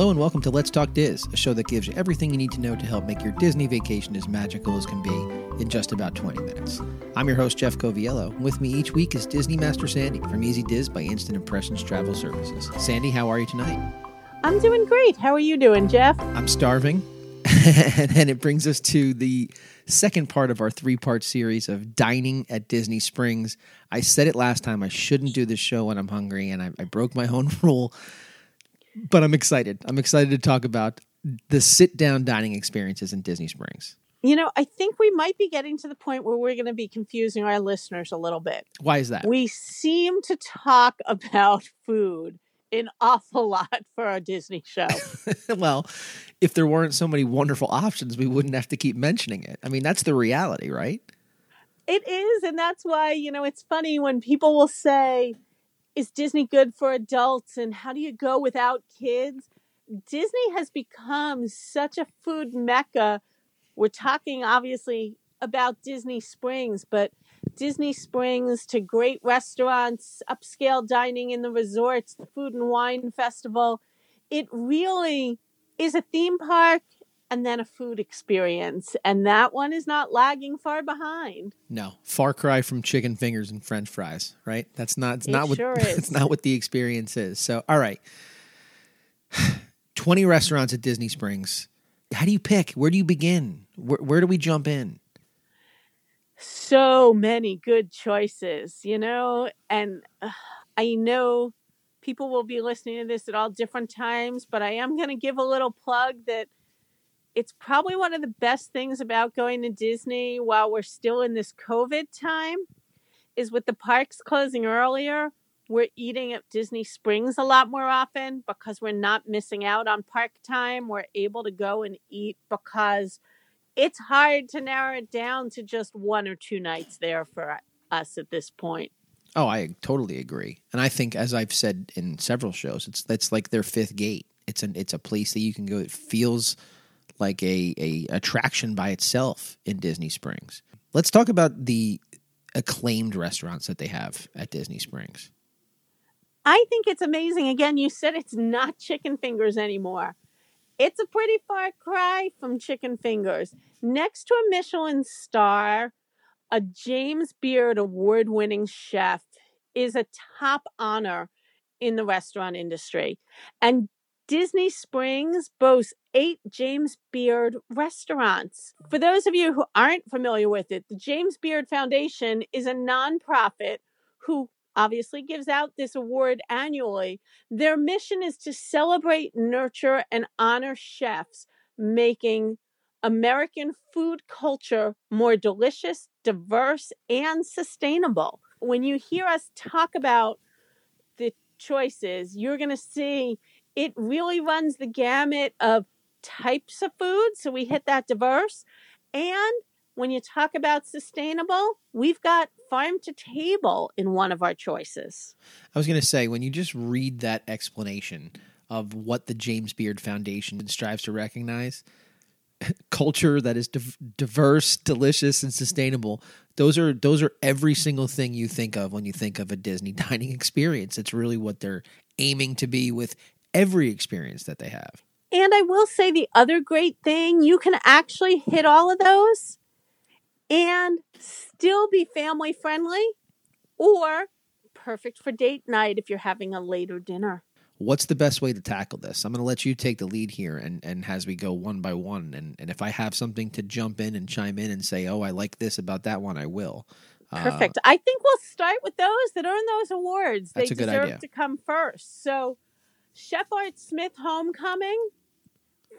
Hello and welcome to Let's Talk Diz, a show that gives you everything you need to know to help make your Disney vacation as magical as can be in just about 20 minutes. I'm your host, Jeff Coviello. With me each week is Disney Master Sandy from Easy Diz by Instant Impressions Travel Services. Sandy, how are you tonight? I'm doing great. How are you doing, Jeff? I'm starving. and it brings us to the second part of our three part series of dining at Disney Springs. I said it last time, I shouldn't do this show when I'm hungry, and I, I broke my own rule. But I'm excited. I'm excited to talk about the sit down dining experiences in Disney Springs. You know, I think we might be getting to the point where we're going to be confusing our listeners a little bit. Why is that? We seem to talk about food an awful lot for our Disney show. well, if there weren't so many wonderful options, we wouldn't have to keep mentioning it. I mean, that's the reality, right? It is. And that's why, you know, it's funny when people will say, is Disney good for adults? And how do you go without kids? Disney has become such a food mecca. We're talking obviously about Disney Springs, but Disney Springs to great restaurants, upscale dining in the resorts, the Food and Wine Festival. It really is a theme park and then a food experience. And that one is not lagging far behind. No, far cry from chicken fingers and French fries, right? That's not. It's it not sure what. It's not what the experience is. So, all right, twenty restaurants at Disney Springs. How do you pick? Where do you begin? Where, where do we jump in? So many good choices, you know, and uh, I know people will be listening to this at all different times, but I am going to give a little plug that it's probably one of the best things about going to Disney while we're still in this COVID time is with the parks closing earlier, we're eating at Disney Springs a lot more often because we're not missing out on park time. We're able to go and eat because it's hard to narrow it down to just one or two nights there for us at this point. Oh, I totally agree. And I think as I've said in several shows, it's that's like their fifth gate. It's an it's a place that you can go. It feels like a, a attraction by itself in Disney Springs. Let's talk about the acclaimed restaurants that they have at Disney Springs. I think it's amazing. Again, you said it's not chicken fingers anymore. It's a pretty far cry from chicken fingers. Next to a Michelin star, a James Beard award winning chef is a top honor in the restaurant industry. And Disney Springs boasts eight James Beard restaurants. For those of you who aren't familiar with it, the James Beard Foundation is a nonprofit who obviously gives out this award annually. Their mission is to celebrate, nurture, and honor chefs making American food culture more delicious, diverse, and sustainable. When you hear us talk about the choices, you're going to see it really runs the gamut of types of food. So we hit that diverse. And when you talk about sustainable, we've got farm to table in one of our choices. I was going to say, when you just read that explanation of what the James Beard Foundation strives to recognize, culture that is diverse, delicious, and sustainable. Those are those are every single thing you think of when you think of a Disney dining experience. It's really what they're aiming to be with every experience that they have. And I will say the other great thing, you can actually hit all of those and still be family friendly or perfect for date night if you're having a later dinner. What's the best way to tackle this? I'm going to let you take the lead here and, and as we go one by one. And, and if I have something to jump in and chime in and say, oh, I like this about that one, I will. Perfect. Uh, I think we'll start with those that earn those awards. They deserve idea. to come first. So, Chef Art Smith Homecoming,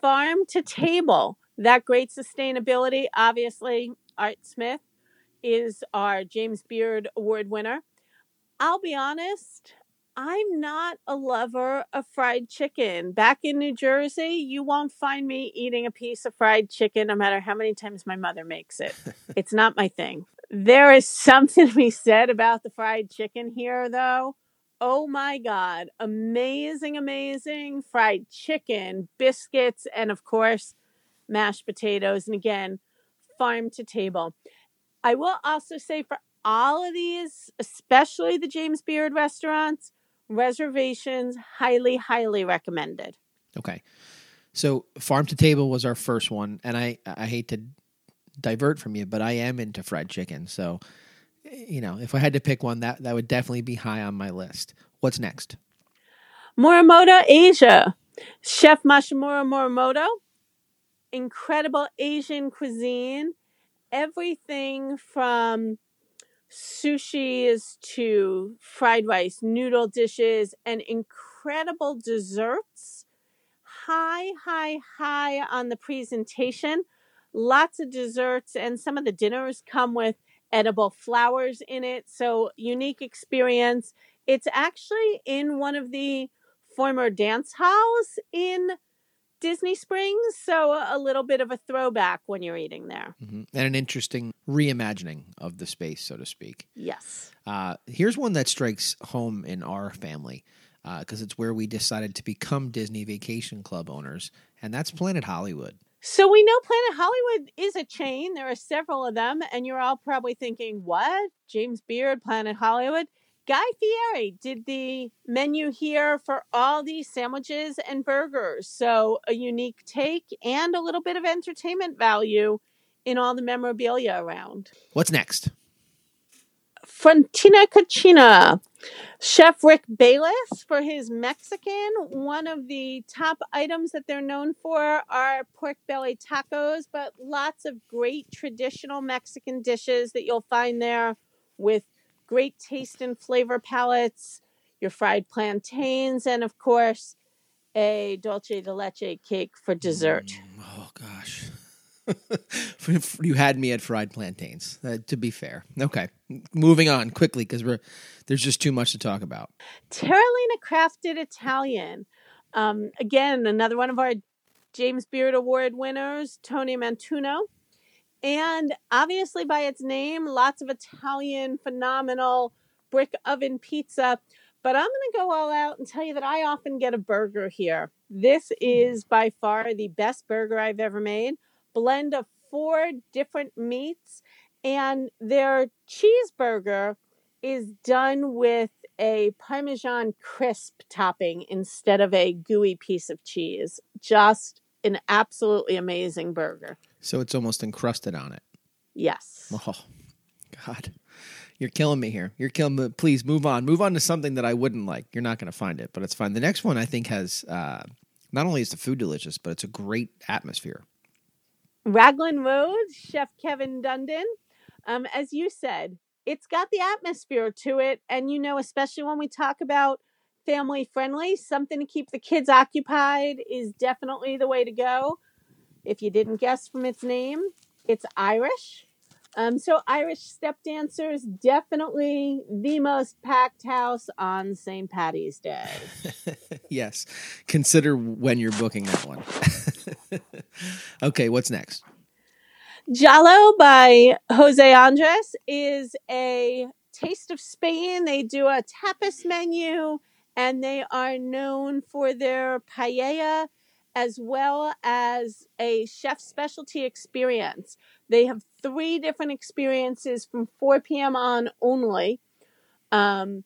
farm to table. That great sustainability. Obviously, Art Smith is our James Beard Award winner. I'll be honest, I'm not a lover of fried chicken. Back in New Jersey, you won't find me eating a piece of fried chicken no matter how many times my mother makes it. it's not my thing. There is something to be said about the fried chicken here, though. Oh my God. Amazing, amazing fried chicken, biscuits, and of course, mashed potatoes. And again, farm to table. I will also say for all of these, especially the James Beard restaurants, reservations highly, highly recommended. Okay. So farm to table was our first one, and I I hate to divert from you, but I am into fried chicken. So, you know, if I had to pick one, that that would definitely be high on my list. What's next? Morimoto Asia. Chef Masaharu Morimoto. Incredible Asian cuisine. Everything from sushis to fried rice, noodle dishes, and incredible desserts. High, high, high on the presentation. Lots of desserts, and some of the dinners come with edible flowers in it. So, unique experience. It's actually in one of the former dance halls in Disney Springs, so a little bit of a throwback when you're eating there. hmm And an interesting reimagining of the space, so to speak. Yes. Uh, here's one that strikes home in our family because it's where we decided to become Disney Vacation Club owners, and that's Planet Hollywood. So we know Planet Hollywood is a chain. There are several of them, and you're all probably thinking, what? James Beard, Planet Hollywood? Guy Fieri did the menu here for all these sandwiches and burgers. So a unique take and a little bit of entertainment value in all the memorabilia around. What's next? Frontera Cocina. Chef Rick Bayless for his Mexican. One of the top items that they're known for are pork belly tacos, but lots of great traditional Mexican dishes that you'll find there with great taste and flavor palettes, your fried plantains, and of course, a dulce de leche cake for dessert. Mm, oh gosh, you had me at fried plantains. Uh, to be fair, okay. Moving on quickly because we're there's just too much to talk about. Terralina Crafted Italian. Um, again, another one of our James Beard Award winners, Tony Mantuano. And obviously, by its name, lots of Italian, phenomenal brick oven pizza. But I'm going to go all out and tell you that I often get a burger here. This is by far the best burger I've ever made. Blend of four different meats, and their cheeseburger is done with a Parmesan crisp topping instead of a gooey piece of cheese. Just an absolutely amazing burger. So it's almost encrusted on it. Yes. Oh, God. You're killing me here. You're killing me. Please move on. Move on to something that I wouldn't like. You're not going to find it, but it's fine. The next one I think has uh, not only is the food delicious, but it's a great atmosphere. Raglan Road, Chef Kevin Dundon. Um, as you said, it's got the atmosphere to it. And, you know, especially when we talk about family friendly, something to keep the kids occupied is definitely the way to go. If you didn't guess from its name, it's Irish. Um, so Irish step dancers definitely the most packed house on St. Patty's Day. yes. Consider when you're booking that one. okay, what's next? Jaleo by Jose Andres is a taste of Spain. They do a tapas menu and they are known for their paella as well as a chef specialty experience. They have three different experiences from 4 p.m. on only. Um,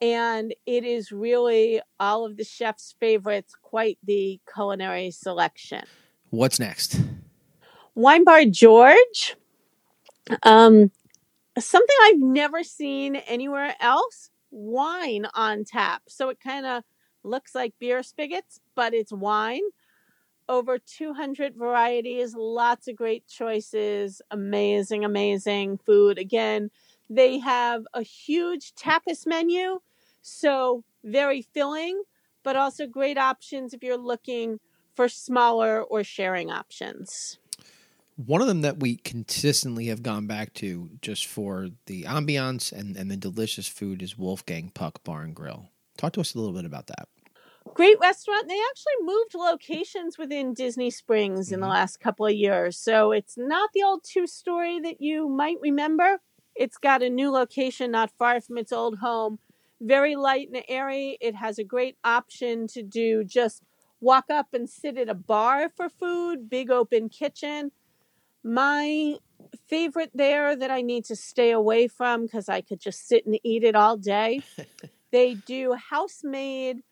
and it is really all of the chef's favorites, quite the culinary selection. What's next? Wine Bar George. Um, something I've never seen anywhere else wine on tap. So it kind of looks like beer spigots, but it's wine. Over 200 varieties, lots of great choices, amazing, amazing food. Again, they have a huge tapas menu, so very filling, but also great options if you're looking for smaller or sharing options. One of them that we consistently have gone back to just for the ambiance and, and the delicious food is Wolfgang Puck Bar and Grill. Talk to us a little bit about that. Great restaurant. They actually moved locations within Disney Springs in the Mhm. last couple of years. So it's not the old two story that you might remember. It's got a new location not far from its old home. Very light and airy. It has a great option to do just walk up and sit at a bar for food, big open kitchen. My favorite there that I need to stay away from because I could just sit and eat it all day. they do house made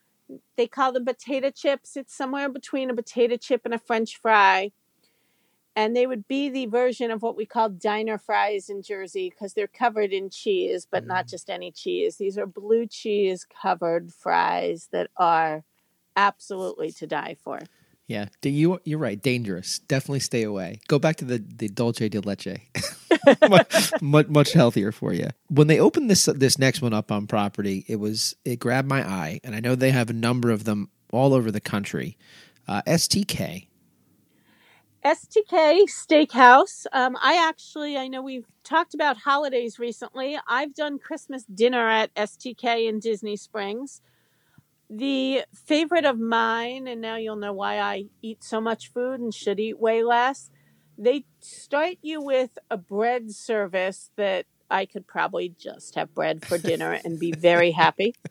They call them potato chips. It's somewhere between a potato chip and a French fry. And they would be the version of what we call diner fries in Jersey because they're covered in cheese, but not mm. just any cheese. These are blue cheese covered fries that are absolutely to die for. Yeah, you you're right. Dangerous. Definitely stay away. Go back to the the dulce de leche. much, much much healthier for you. When they opened this this next one up on property, it was it grabbed my eye, and I know they have a number of them all over the country. Uh, STK. STK Steakhouse. Um, I actually, I know we've talked about holidays recently. I've done Christmas dinner at STK in Disney Springs. The favorite of mine, and now you'll know why I eat so much food and should eat way less. They start you with a bread service that I could probably just have bread for dinner and be very happy.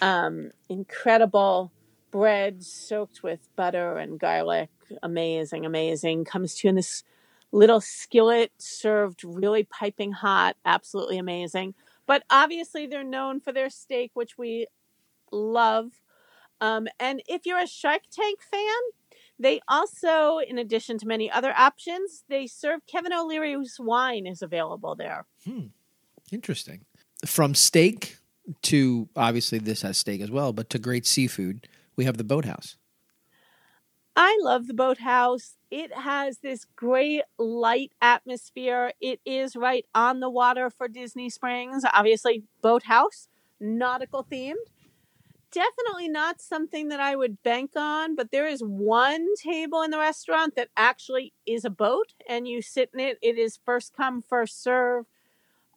Um, incredible bread soaked with butter and garlic. Amazing, amazing. Comes to you in this little skillet served really piping hot. Absolutely amazing. But obviously, they're known for their steak, which we love. Um, and if you're a Shark Tank fan, they also, in addition to many other options, they serve Kevin O'Leary's wine is available there. Hmm. Interesting. From steak to obviously this has steak as well, but to great seafood, we have the Boathouse. I love the boathouse. It has this great light atmosphere. It is right on the water for Disney Springs. Obviously, boathouse, nautical themed. Definitely not something that I would bank on, but there is one table in the restaurant that actually is a boat, and you sit in it. It is first come, first serve.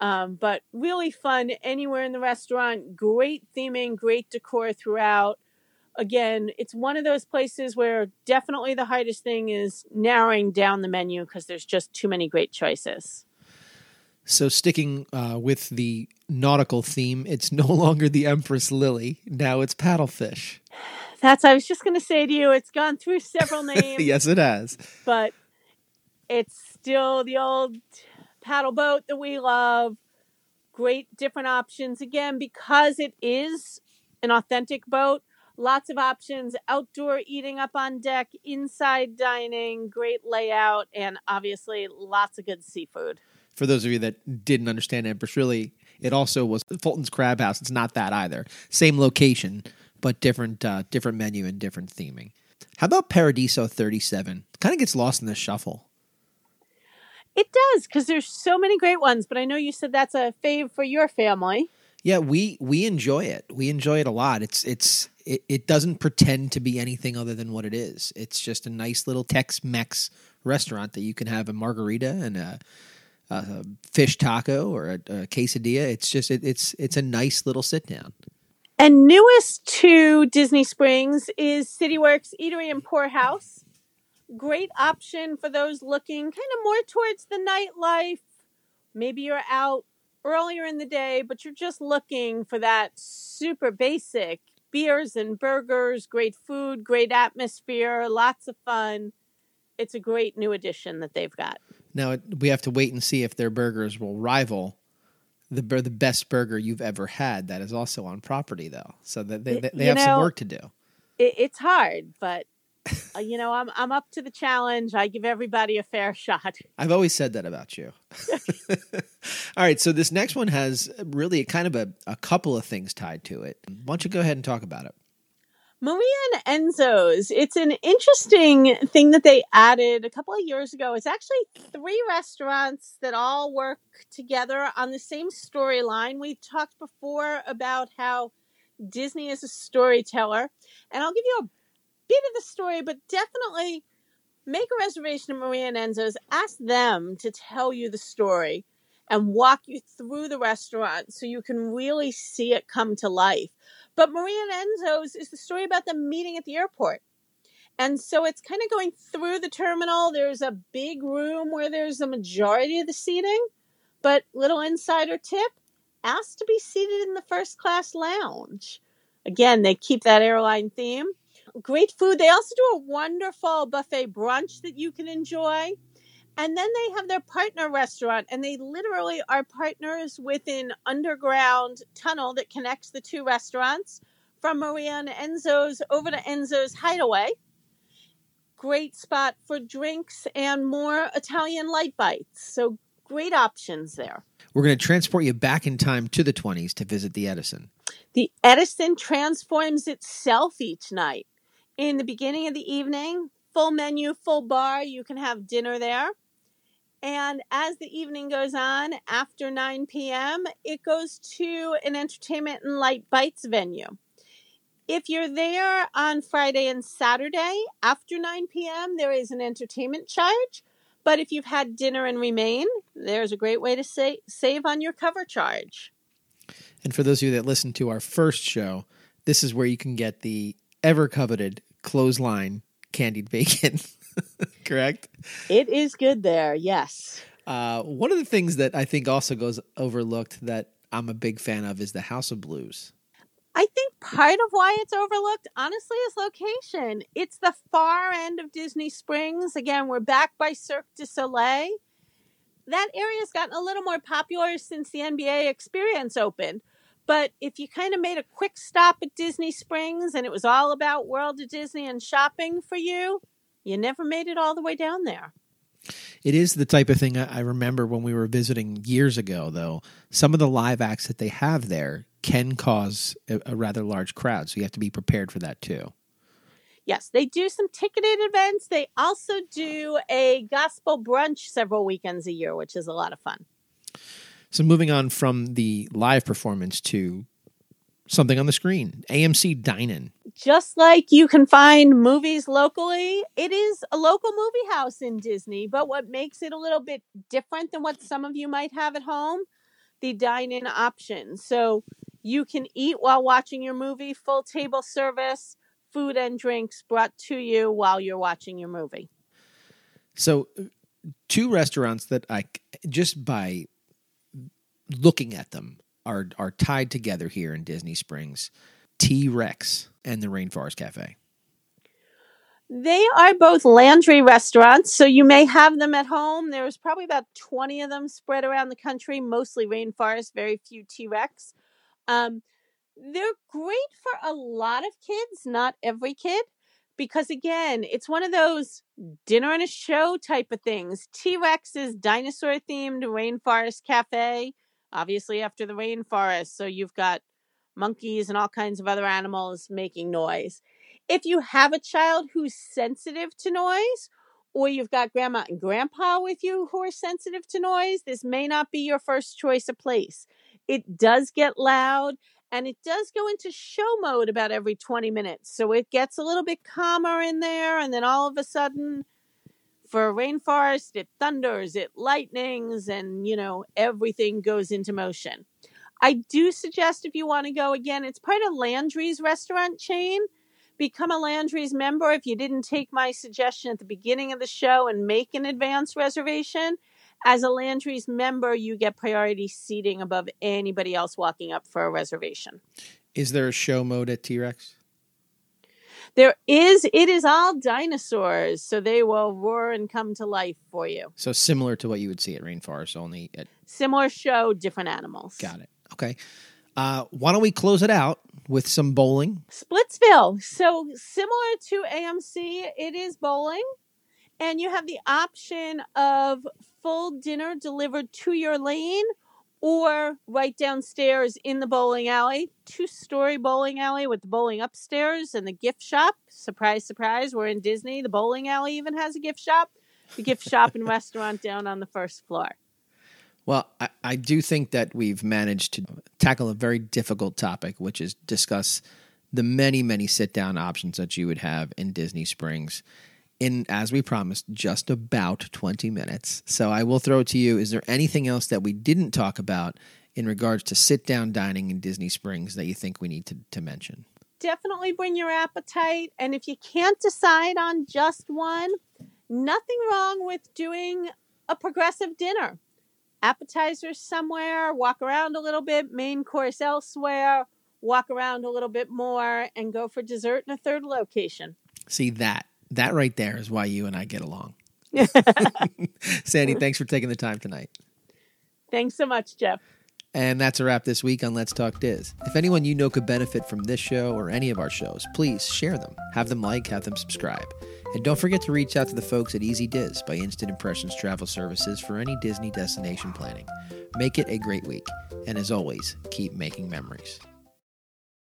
Um, but really fun anywhere in the restaurant. Great theming, great decor throughout again, it's one of those places where definitely the hardest thing is narrowing down the menu because there's just too many great choices. So, sticking uh, with the nautical theme, it's no longer the Empress Lily. Now it's paddlefish. That's, I was just going to say to you, it's gone through several names. yes, it has. But it's still the old paddle boat that we love. Great different options. Again, because it is an authentic boat, lots of options outdoor eating up on deck inside dining great layout and obviously lots of good seafood For those of you that didn't understand Empress, really, it also was Fulton's Crab House. It's not that either. Same location, but different uh, different menu and different theming. How about Paradiso 37? Kind of gets lost in the shuffle. it does because there's so many great ones but i know you said that's a fave for your family Yeah, we we enjoy it. We enjoy it a lot. It's it's it, it doesn't pretend to be anything other than what it is. It's just a nice little Tex-Mex restaurant that you can have a margarita and a, a fish taco or a, a quesadilla. It's just it, it's it's a nice little sit down. And newest to Disney Springs is CityWorks Eatery and Pour House. Great option for those looking kind of more towards the nightlife. Maybe you're out earlier in the day, but you're just looking for that super basic beers and burgers, great food, great atmosphere, lots of fun. It's a great new addition that they've got. Now we have to wait and see if their burgers will rival the the best burger you've ever had. That is also on property though, so that they, they, they have some work to do. It, it's hard, but Uh, you know, I'm I'm up to the challenge. I give everybody a fair shot. I've always said that about you. All right, so this next one has really kind of a, a couple of things tied to it. Why don't you go ahead and talk about it? Maria and Enzo's. It's an interesting thing that they added a couple of years ago. It's actually three restaurants that all work together on the same storyline. We talked before about how Disney is a storyteller, and I'll give you a bit of the story, but definitely make a reservation at Maria and Enzo's. Ask them to tell you the story and walk you through the restaurant so you can really see it come to life. But Maria and Enzo's is the story about them meeting at the airport. And so it's kind of going through the terminal. There's a big room where there's the majority of the seating, but little insider tip ask to be seated in the first class lounge. Again, they keep that airline theme. Great food. They also do a wonderful buffet brunch that you can enjoy. And then they have their partner restaurant, and they literally are partners with an underground tunnel that connects the two restaurants from Maria and Enzo's over to Enzo's Hideaway. Great spot for drinks and more Italian light bites. So great options there. We're going to transport you back in time to the 20s to visit the Edison. The Edison transforms itself each night. In the beginning of the evening, full menu, full bar, you can have dinner there. And as the evening goes on, after 9 p.m., it goes to an entertainment and light bites venue. If you're there on Friday and Saturday after 9 p.m., there is an entertainment charge. But if you've had dinner and remain, there's a great way to sa- save on your cover charge. And for those of you that listened to our first show, this is where you can get the ever coveted clothesline candied bacon. Correct? It is good there, yes. Uh, one of the things that I think also goes overlooked that I'm a big fan of is the House of Blues. I think part of why it's overlooked, honestly, is location. It's the far end of Disney Springs. Again, we're back by Cirque du Soleil. That area's gotten a little more popular since the NBA experience opened. But if you kind of made a quick stop at Disney Springs and it was all about World of Disney and shopping for you, you never made it all the way down there. It is the type of thing I remember when we were visiting years ago, though. Some of the live acts that they have there can cause a, a rather large crowd. So you have to be prepared for that too. Yes, they do some ticketed events. They also do a gospel brunch several weekends a year, which is a lot of fun. So moving on from the live performance to something on the screen, AMC Dine-In. Just like you can find movies locally, it is a local movie house in Disney. But what makes it a little bit different than what some of you might have at home, the dine-in option. So you can eat while watching your movie, full table service, food and drinks brought to you while you're watching your movie. So, uh, two restaurants that I just by looking at them are are tied together here in Disney Springs. T Rex and the Rainforest Cafe. They are both Landry restaurants, so you may have them at home. There's probably about 20 of them spread around the country, mostly rainforest, very few T Rex. Um, they're great for a lot of kids, not every kid, because again, it's one of those dinner and a show type of things. T Rex is dinosaur themed rainforest cafe, obviously after the rainforest. So you've got monkeys and all kinds of other animals making noise. If you have a child who's sensitive to noise, or you've got grandma and grandpa with you who are sensitive to noise, this may not be your first choice of place. It does get loud and it does go into show mode about every 20 minutes. So it gets a little bit calmer in there, and then all of a sudden, for a rainforest, it thunders, it lightnings, and you know, everything goes into motion. I do suggest if you want to go again, it's part of Landry's restaurant chain. Become a Landry's member if you didn't take my suggestion at the beginning of the show and make an advance reservation. As a Landry's member, you get priority seating above anybody else walking up for a reservation. Is there a show mode at T Rex? There is. It is all dinosaurs, so they will roar and come to life for you. So similar to what you would see at Rainforest, only at Similar show, different animals. got it. Okay. Uh, why don't we close it out with some bowling? Splitsville. So similar to AMC, it is bowling. And you have the option of full dinner delivered to your lane or right downstairs in the bowling alley. Two story bowling alley with the bowling upstairs and the gift shop. Surprise, surprise, we're in Disney. The bowling alley even has a gift shop. The gift shop and restaurant down on the first floor. Well, I, I do think that we've managed to tackle a very difficult topic, which is discuss the many, many sit down options that you would have in Disney Springs in, as we promised, just about 20 minutes. So I will throw it to you. Is there anything else that we didn't talk about in regards to sit down dining in Disney Springs that you think we need to, to mention? Definitely bring your appetite. And if you can't decide on just one, nothing wrong with doing a progressive dinner. Appetizers somewhere, walk around a little bit, main course elsewhere, walk around a little bit more, and go for dessert in a third location. See that that right there is why you and I get along. Sandy, thanks for taking the time tonight. Thanks so much, Jeff. And that's a wrap this week on Let's Talk Diz. If anyone you know could benefit from this show or any of our shows, please share them. Have them like, have them subscribe. And don't forget to reach out to the folks at Easy Diz by Instant Impressions Travel Services for any Disney destination planning. Make it a great week. And as always, keep making memories.